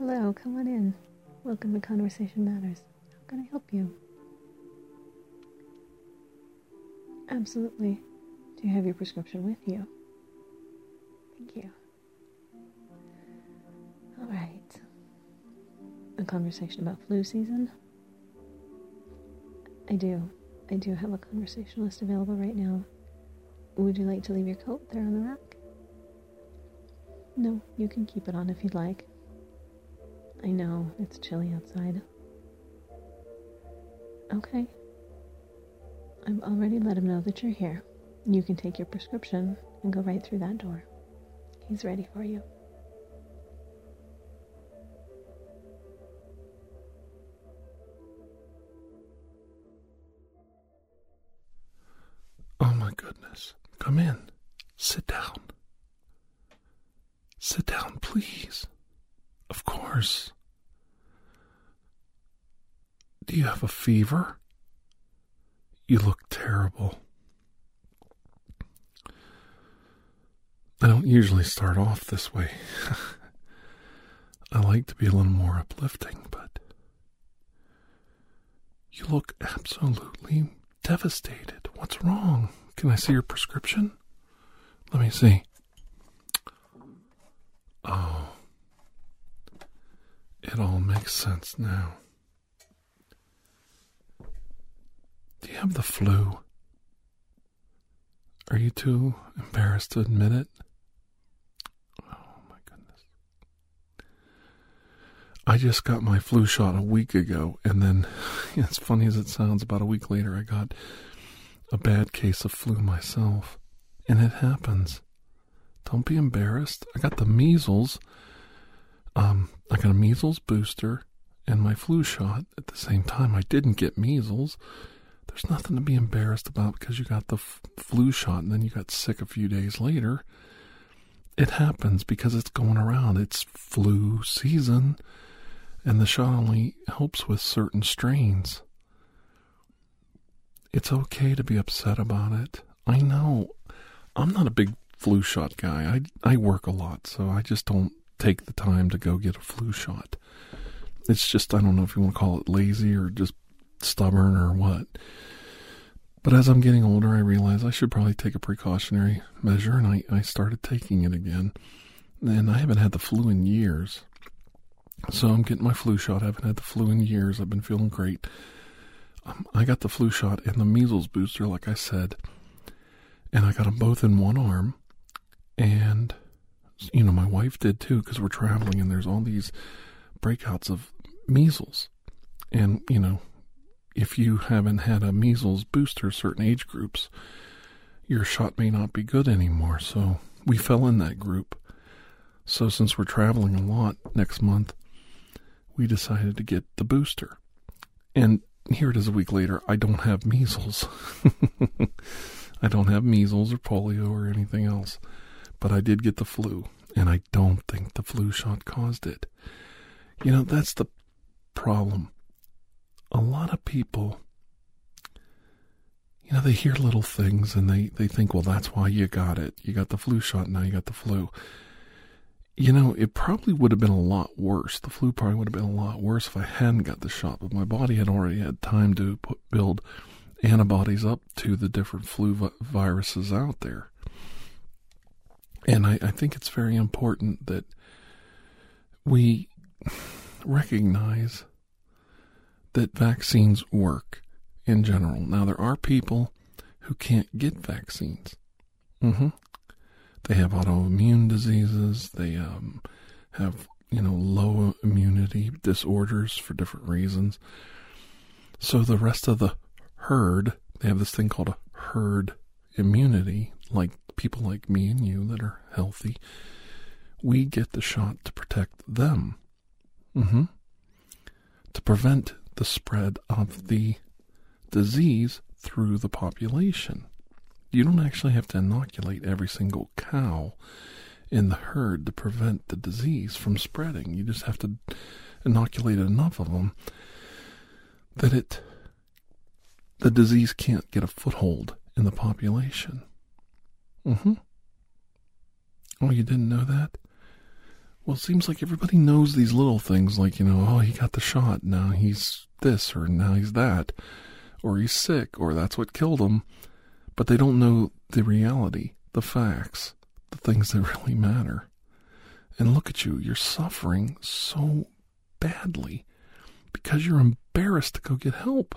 Hello, come on in. Welcome to Conversation Matters. How can I help you? Absolutely. Do you have your prescription with you? Thank you. All right. A conversation about flu season? I do. I do have a conversationalist available right now. Would you like to leave your coat there on the rack? No, you can keep it on if you'd like. I know, it's chilly outside. Okay. I've already let him know that you're here. You can take your prescription and go right through that door. He's ready for you. Oh my goodness. Come in. Sit down. Sit down, please. Do you have a fever? You look terrible. I don't usually start off this way. I like to be a little more uplifting, but you look absolutely devastated. What's wrong? Can I see your prescription? Let me see. Oh, it all makes sense now. Do you have the flu? Are you too embarrassed to admit it? Oh my goodness. I just got my flu shot a week ago, and then, as funny as it sounds, about a week later I got a bad case of flu myself. And it happens. Don't be embarrassed. I got the measles. Um, I got a measles booster and my flu shot at the same time. I didn't get measles. There's nothing to be embarrassed about because you got the f- flu shot and then you got sick a few days later. It happens because it's going around. It's flu season, and the shot only helps with certain strains. It's okay to be upset about it. I know. I'm not a big flu shot guy. I I work a lot, so I just don't take the time to go get a flu shot. It's just I don't know if you want to call it lazy or just stubborn or what. But as I'm getting older, I realize I should probably take a precautionary measure, and I, I started taking it again. And I haven't had the flu in years. So I'm getting my flu shot. I haven't had the flu in years. I've been feeling great. Um, I got the flu shot and the measles booster, like I said. And I got them both in one arm. And, you know, my wife did too, because we're traveling and there's all these breakouts of measles. And, you know, if you haven't had a measles booster, certain age groups, your shot may not be good anymore. So we fell in that group. So since we're traveling a lot next month, we decided to get the booster. And here it is a week later. I don't have measles. I don't have measles or polio or anything else. But I did get the flu. And I don't think the flu shot caused it. You know, that's the problem a lot of people, you know, they hear little things and they, they think, well, that's why you got it. You got the flu shot, now you got the flu. You know, it probably would have been a lot worse. The flu probably would have been a lot worse if I hadn't got the shot, but my body had already had time to put, build antibodies up to the different flu vi- viruses out there. And I, I think it's very important that we recognize that vaccines work in general. Now, there are people who can't get vaccines. Mm-hmm. They have autoimmune diseases. They um, have, you know, low immunity disorders for different reasons. So the rest of the herd, they have this thing called a herd immunity, like people like me and you that are healthy. We get the shot to protect them. Mm-hmm. To prevent the spread of the disease through the population. You don't actually have to inoculate every single cow in the herd to prevent the disease from spreading. You just have to inoculate enough of them that it the disease can't get a foothold in the population. Mhm. Oh, you didn't know that? Well, it seems like everybody knows these little things, like, you know, oh, he got the shot, now he's this, or now he's that, or he's sick, or that's what killed him. But they don't know the reality, the facts, the things that really matter. And look at you, you're suffering so badly because you're embarrassed to go get help.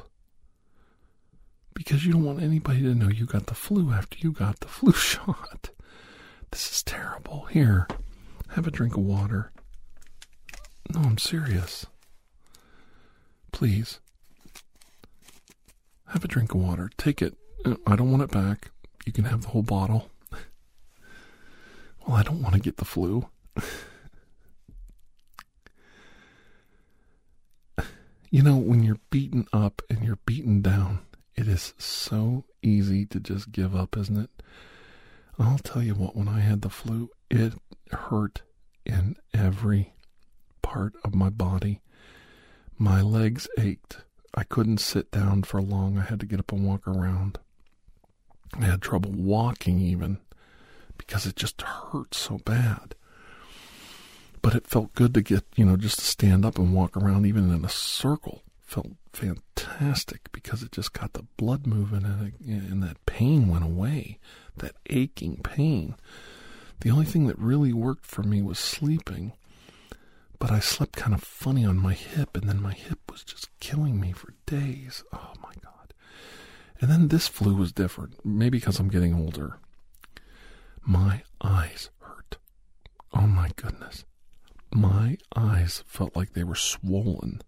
Because you don't want anybody to know you got the flu after you got the flu shot. This is terrible. Here, have a drink of water. No, I'm serious. Please. Have a drink of water. Take it. Uh, I don't want it back. You can have the whole bottle. Well, I don't want to get the flu. you know, when you're beaten up and you're beaten down, it is so easy to just give up, isn't it? I'll tell you what, when I had the flu, it hurt in every part of my body. My legs ached. I couldn't sit down for long. I had to get up and walk around. I had trouble walking even because it just hurt so bad. But it felt good to get, you know, just to stand up and walk around even in a circle. Felt fantastic because it just got the blood moving and, and that pain went away. That aching pain. The only thing that really worked for me was sleeping. But I slept kind of funny on my hip, and then my hip was just killing me for days. Oh my God. And then this flu was different, maybe because I'm getting older. My eyes hurt. Oh my goodness. My eyes felt like they were swollen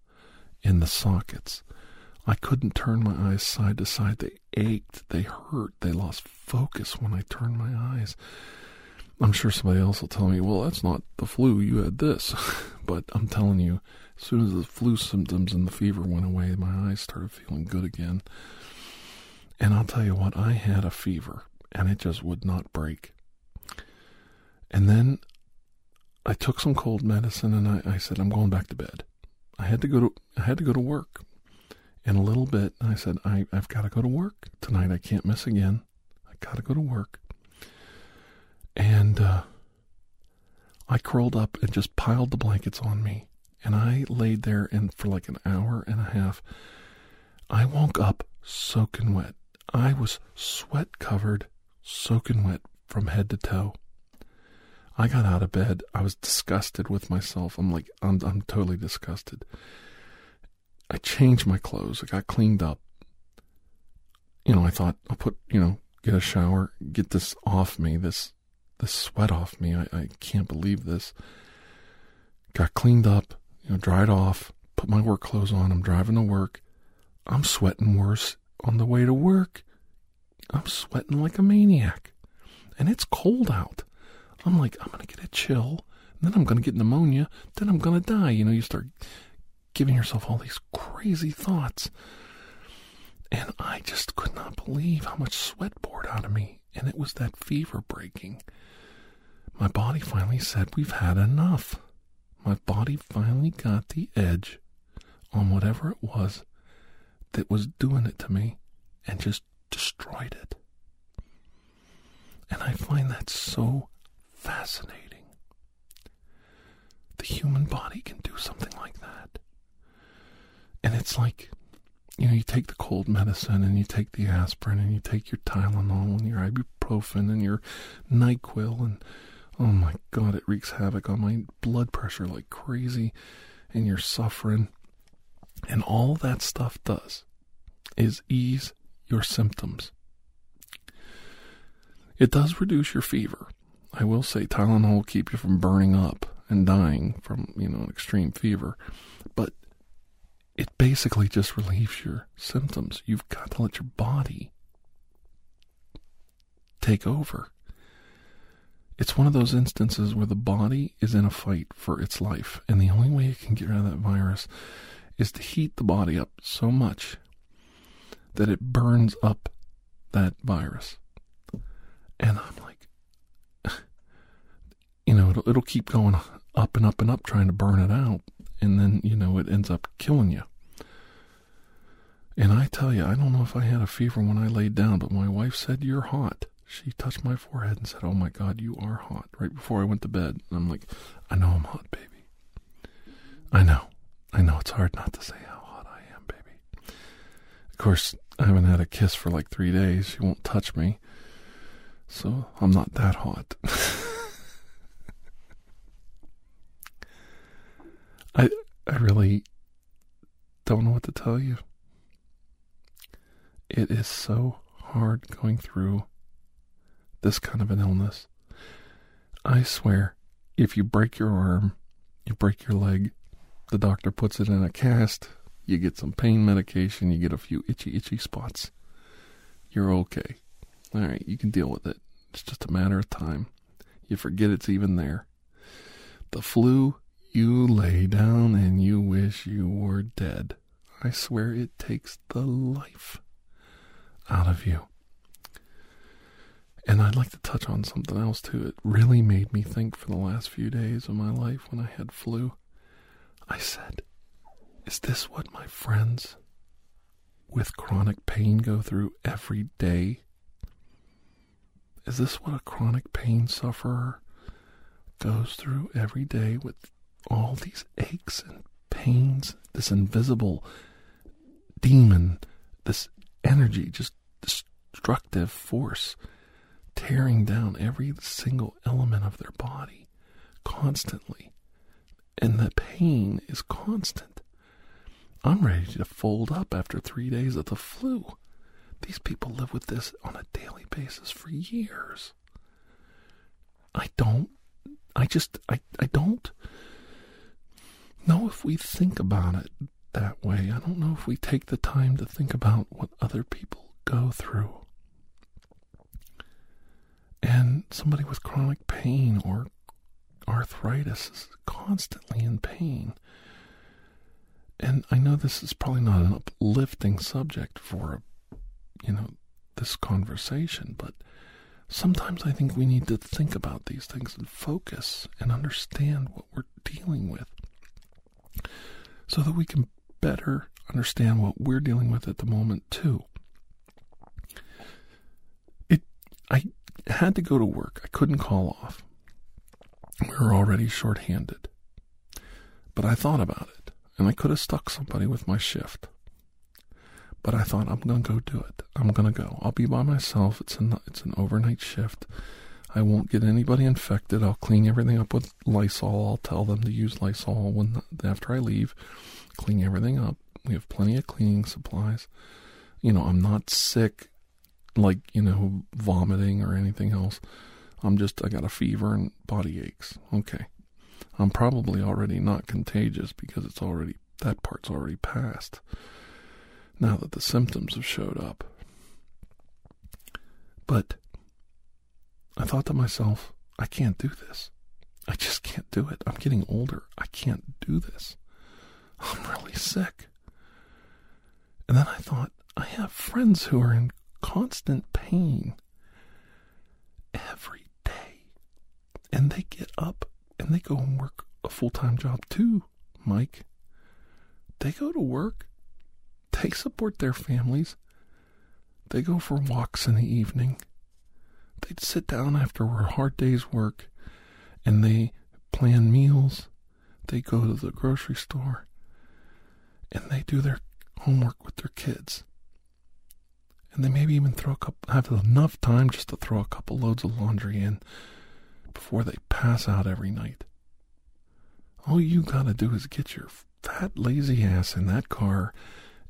in the sockets. I couldn't turn my eyes side to side. They ached, they hurt, they lost focus when I turned my eyes. I'm sure somebody else will tell me, well, that's not the flu, you had this. but I'm telling you, as soon as the flu symptoms and the fever went away, my eyes started feeling good again. And I'll tell you what, I had a fever, and it just would not break. And then I took some cold medicine and I, I said, I'm going back to bed. I had to go to had to go to work. In a little bit, I said, I, I've got to go to work tonight. I can't miss again. I got to go to work. And uh, I curled up and just piled the blankets on me. And I laid there and for like an hour and a half. I woke up soaking wet. I was sweat covered, soaking wet from head to toe. I got out of bed. I was disgusted with myself. I'm like, I'm, I'm totally disgusted. I changed my clothes. I got cleaned up. You know, I thought I'll put, you know, get a shower, get this off me, this, this sweat off me. I, I can't believe this. Got cleaned up, you know, dried off, put my work clothes on. I'm driving to work. I'm sweating worse on the way to work. I'm sweating like a maniac. And it's cold out. I'm like, I'm going to get a chill. Then I'm going to get pneumonia. Then I'm going to die. You know, you start giving yourself all these crazy thoughts. And I just could not believe how much sweat poured out of me. And it was that fever breaking. My body finally said, We've had enough. My body finally got the edge on whatever it was that was doing it to me and just destroyed it. And I find that so fascinating. The human body can do something like that. And it's like, you know, you take the cold medicine and you take the aspirin and you take your Tylenol and your ibuprofen and your NyQuil and oh my god, it wreaks havoc on my blood pressure like crazy and you're suffering. And all that stuff does is ease your symptoms. It does reduce your fever. I will say Tylenol will keep you from burning up and dying from, you know, an extreme fever. But it basically just relieves your symptoms. You've got to let your body take over. It's one of those instances where the body is in a fight for its life, and the only way it can get rid of that virus is to heat the body up so much that it burns up that virus. And I'm like, you know, it'll, it'll keep going up and up and up trying to burn it out. And then, you know, it ends up killing you. And I tell you, I don't know if I had a fever when I laid down, but my wife said, You're hot. She touched my forehead and said, Oh my God, you are hot, right before I went to bed. And I'm like, I know I'm hot, baby. I know. I know it's hard not to say how hot I am, baby. Of course, I haven't had a kiss for like three days. She won't touch me. So I'm not that hot. I I really don't know what to tell you. It is so hard going through this kind of an illness. I swear, if you break your arm, you break your leg, the doctor puts it in a cast, you get some pain medication, you get a few itchy, itchy spots. You're okay. All right, you can deal with it. It's just a matter of time. You forget it's even there. The flu, you lay down and you wish you were dead. I swear it takes the life out of you. And I'd like to touch on something else too. It really made me think for the last few days of my life when I had flu. I said, Is this what my friends with chronic pain go through every day? Is this what a chronic pain sufferer goes through every day with all these aches and pains, this invisible demon, this energy, just destructive force, tearing down every single element of their body constantly. And the pain is constant. I'm ready to fold up after three days of the flu. These people live with this on a daily basis for years. I don't, I just, I, I don't know if we think about it that way. I don't know if we take the time to think about what other people go through. And somebody with chronic pain or arthritis is constantly in pain. And I know this is probably not an uplifting subject for you know, this conversation, but sometimes I think we need to think about these things and focus and understand what we're dealing with so that we can better understand what we're dealing with at the moment too. It I had to go to work. I couldn't call off. We were already short-handed. But I thought about it, and I could have stuck somebody with my shift. But I thought I'm gonna go do it. I'm gonna go. I'll be by myself. It's an it's an overnight shift. I won't get anybody infected. I'll clean everything up with Lysol. I'll tell them to use Lysol when after I leave. Clean everything up. We have plenty of cleaning supplies. You know, I'm not sick, like you know, vomiting or anything else. I'm just I got a fever and body aches. Okay, I'm probably already not contagious because it's already that part's already passed now that the symptoms have showed up. But I thought to myself, I can't do this. I just can't do it. I'm getting older. I can't do this. I'm really sick. And then I thought, I have friends who are in constant pain every day. And they get up and they go and work a full time job too, Mike. They go to work they support their families. They go for walks in the evening. They'd sit down after a hard day's work and they plan meals. They go to the grocery store and they do their homework with their kids. And they maybe even throw a couple, have enough time just to throw a couple loads of laundry in before they pass out every night. All you gotta do is get your fat, lazy ass in that car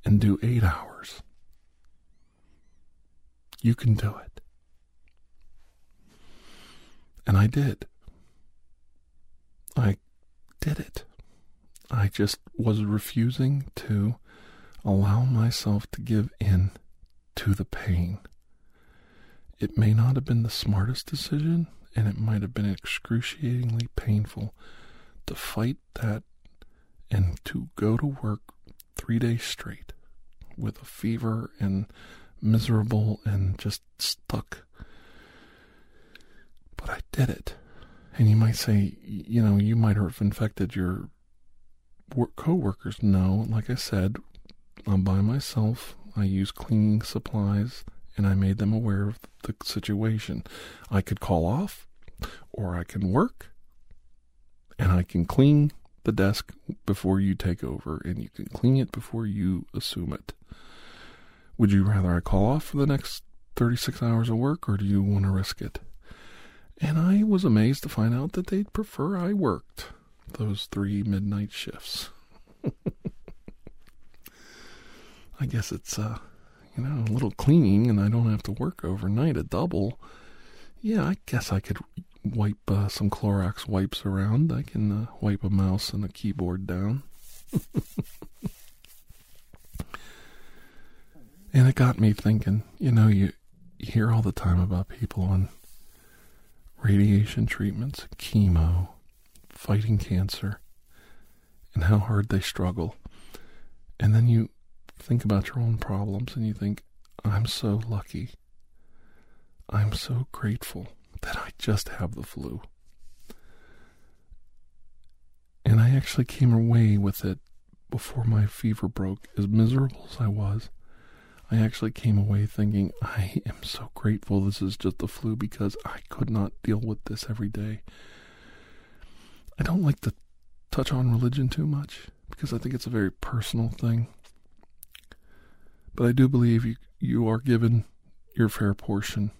and do eight hours. You can do it. And I did. I did it. I just was refusing to allow myself to give in to the pain. It may not have been the smartest decision, and it might have been excruciatingly painful to fight that and to go to work three days straight with a fever and miserable and just stuck. Did it. And you might say, you know, you might have infected your work co-workers. No, like I said, I'm by myself. I use cleaning supplies and I made them aware of the situation. I could call off, or I can work, and I can clean the desk before you take over, and you can clean it before you assume it. Would you rather I call off for the next 36 hours of work, or do you want to risk it? And I was amazed to find out that they'd prefer I worked those three midnight shifts. I guess it's, uh, you know, a little cleaning and I don't have to work overnight a double. Yeah, I guess I could wipe uh, some Clorox wipes around. I can uh, wipe a mouse and a keyboard down. and it got me thinking, you know, you, you hear all the time about people on radiation treatments, chemo, fighting cancer, and how hard they struggle. And then you think about your own problems and you think, I'm so lucky. I'm so grateful that I just have the flu. And I actually came away with it before my fever broke, as miserable as I was. I actually came away thinking, I am so grateful this is just the flu because I could not deal with this every day. I don't like to touch on religion too much because I think it's a very personal thing. But I do believe you, you are given your fair portion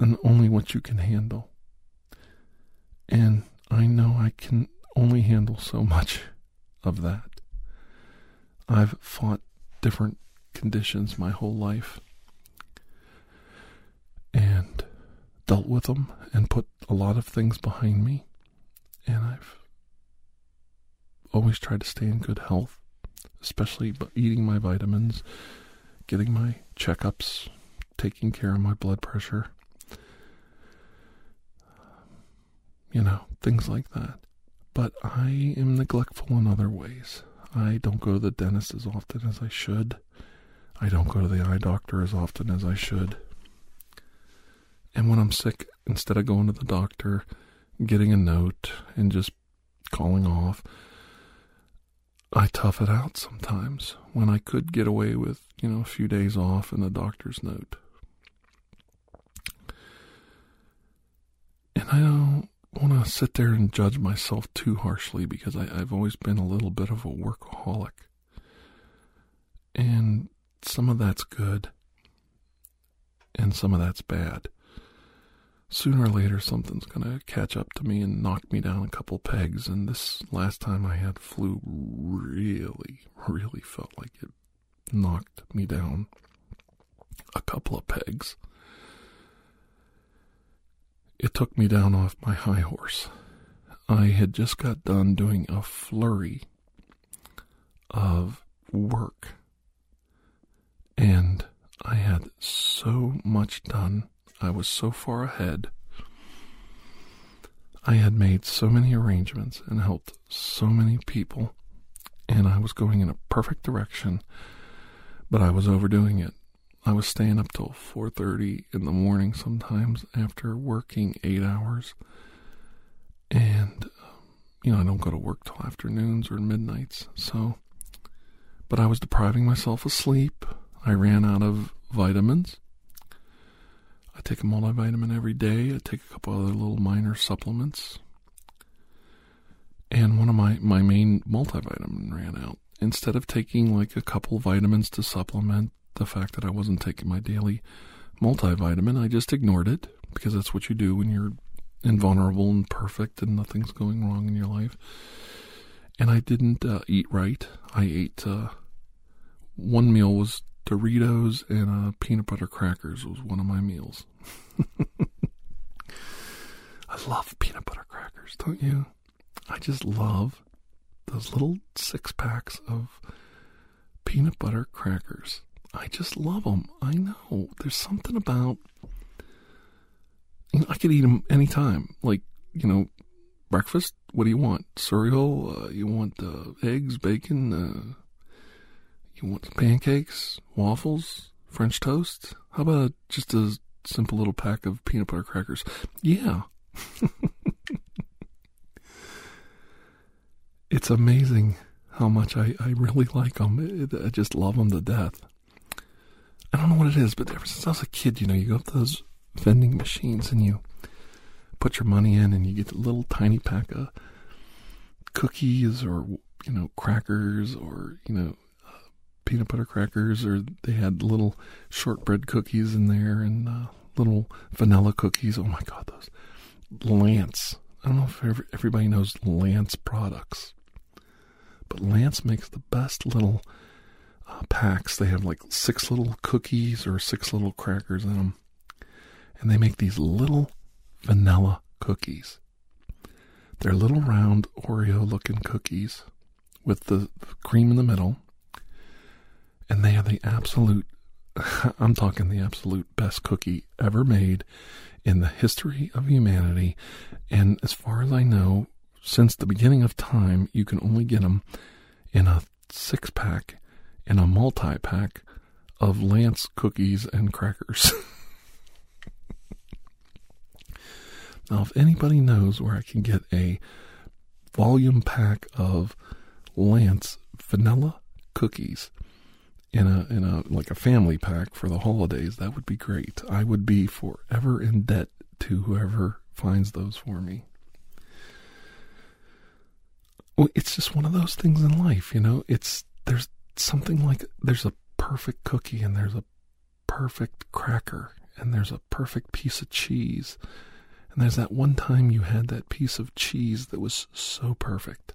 and only what you can handle. And I know I can only handle so much of that. I've fought different conditions my whole life and dealt with them and put a lot of things behind me. And I've always tried to stay in good health, especially eating my vitamins, getting my checkups, taking care of my blood pressure. You know, things like that. But I am neglectful in other ways. I don't go to the dentist as often as I should. I don't go to the eye doctor as often as I should. And when I'm sick, instead of going to the doctor, getting a note, and just calling off, I tough it out sometimes when I could get away with, you know, a few days off and a doctor's note. And I don't want to sit there and judge myself too harshly because I, I've always been a little bit of a workaholic. And some of that's good, and some of that's bad. Sooner or later, something's going to catch up to me and knock me down a couple pegs. And this last time I had flu really, really felt like it knocked me down a couple of pegs. It took me down off my high horse. I had just got done doing a flurry of work and I had so much done. I was so far ahead. I had made so many arrangements and helped so many people, and I was going in a perfect direction, but I was overdoing it. I was staying up till 4:30 in the morning sometimes after working 8 hours. And um, you know, I don't go to work till afternoons or midnights. So but I was depriving myself of sleep. I ran out of vitamins. I take a multivitamin every day. I take a couple other little minor supplements. And one of my, my main multivitamin ran out. Instead of taking like a couple vitamins to supplement the fact that I wasn't taking my daily multivitamin, I just ignored it because that's what you do when you're invulnerable and perfect and nothing's going wrong in your life. And I didn't uh, eat right. I ate uh, one meal was Doritos and uh, peanut butter crackers was one of my meals. I love peanut butter crackers, don't you? I just love those little six packs of peanut butter crackers. I just love them. I know. There's something about. You know, I could eat them anytime. Like, you know, breakfast. What do you want? Cereal? Uh, you want uh, eggs, bacon, uh, you want pancakes, waffles, French toast? How about just a simple little pack of peanut butter crackers? Yeah. it's amazing how much I, I really like them. I just love them to death. I don't know what it is, but ever since I was a kid, you know, you go up to those vending machines and you put your money in and you get a little tiny pack of cookies or, you know, crackers or, you know, peanut butter crackers or they had little shortbread cookies in there and uh, little vanilla cookies. Oh my God, those Lance. I don't know if everybody knows Lance products, but Lance makes the best little uh, packs. They have like six little cookies or six little crackers in them. And they make these little vanilla cookies. They're little round Oreo looking cookies with the cream in the middle. And they are the absolute, I'm talking the absolute best cookie ever made in the history of humanity. And as far as I know, since the beginning of time, you can only get them in a six pack in a multi pack of Lance cookies and crackers. now, if anybody knows where I can get a volume pack of Lance vanilla cookies in a in a like a family pack for the holidays, that would be great. I would be forever in debt to whoever finds those for me. Well, it's just one of those things in life, you know. It's there's something like there's a perfect cookie and there's a perfect cracker and there's a perfect piece of cheese. And there's that one time you had that piece of cheese that was so perfect.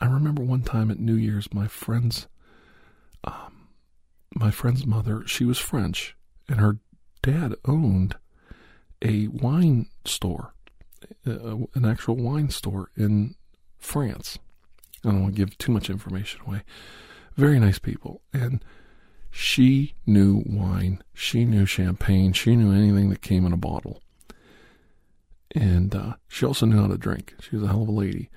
I remember one time at New Year's, my friend's, um, my friend's mother, she was French, and her dad owned a wine store, uh, an actual wine store in France. I don't want to give too much information away. Very nice people. And she knew wine. She knew champagne. She knew anything that came in a bottle. And uh, she also knew how to drink. She was a hell of a lady.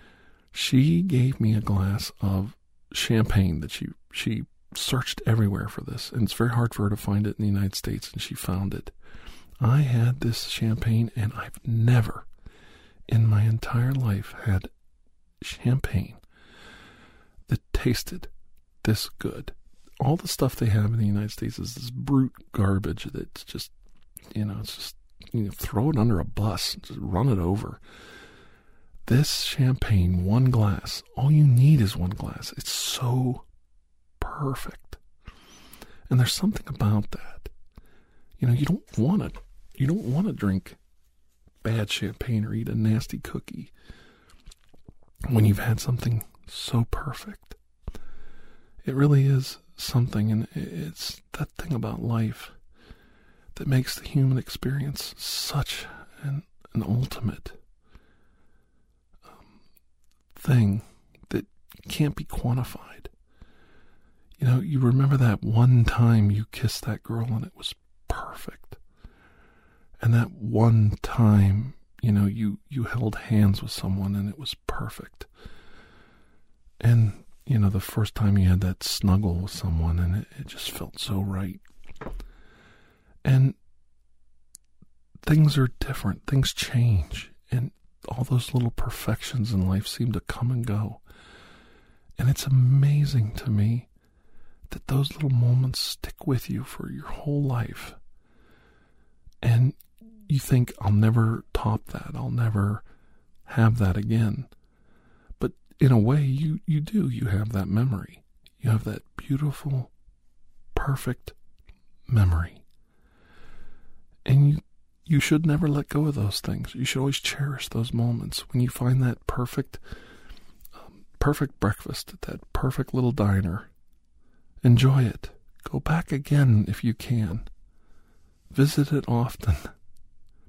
She gave me a glass of champagne that she she searched everywhere for this, and it's very hard for her to find it in the United States, and she found it. I had this champagne, and I've never in my entire life had champagne that tasted this good. All the stuff they have in the United States is this brute garbage that's just, you know, it's just, you know, throw it under a bus, just run it over. This champagne, one glass, all you need is one glass. It's so perfect. And there's something about that. You know, you don't want to, you don't want to drink bad champagne or eat a nasty cookie when you've had something so perfect. It really is something, and it's that thing about life that makes the human experience such an, an ultimate um, thing that can't be quantified. You know, you remember that one time you kissed that girl and it was perfect. And that one time, you know, you, you held hands with someone and it was perfect. And you know, the first time you had that snuggle with someone and it, it just felt so right. And things are different, things change, and all those little perfections in life seem to come and go. And it's amazing to me that those little moments stick with you for your whole life. And you think, I'll never top that, I'll never have that again But in a way, you, you do. You have that memory. You have that beautiful, perfect memory. And you, you should never let go of those things. You should always cherish those moments when you find that perfect, um, perfect breakfast at that perfect little diner. Enjoy it. Go back again if you can. Visit it often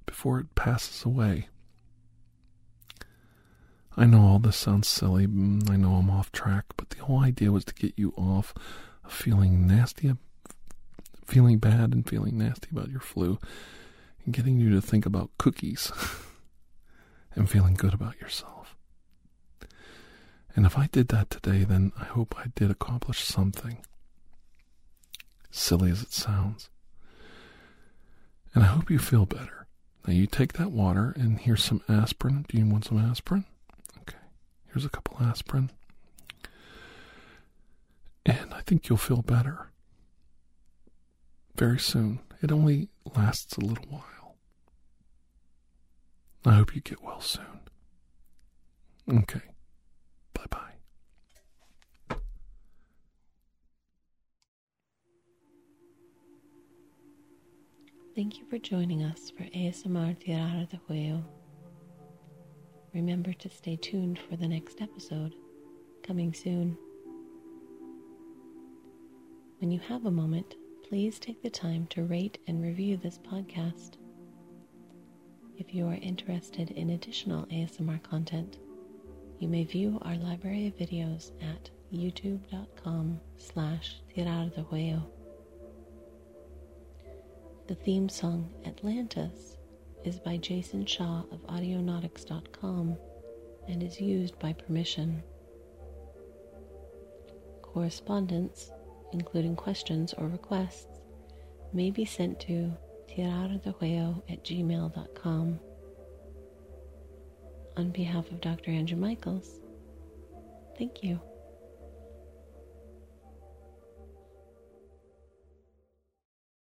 before it passes away. I know all this sounds silly. Mm, I know I'm off track, but the whole idea was to get you off of feeling nasty, feeling bad, and feeling nasty about your flu, and getting you to think about cookies and feeling good about yourself. And if I did that today, then I hope I did accomplish something. Silly as it sounds. And I hope you feel better. Now you take that water and here's some aspirin. Do you want some aspirin? Okay, here's a couple aspirin. And I think you'll feel better. very soon. It only lasts a little while. I hope you get well soon. Okay. Bye bye. Thank you for joining us for ASMR Tirar de Juego. Remember to stay tuned for the next episode, coming soon. When you have a moment, please take the time to rate and review this podcast. If you are interested in additional ASMR content, you may view our library of videos at youtube.com slash tirar de huello. The theme song Atlantis is by Jason Shaw of Audionautix.com and is used by permission. Correspondence, including questions or requests, may be sent to tirardejuego at gmail.com. On behalf of Dr. Andrew Michaels, thank you.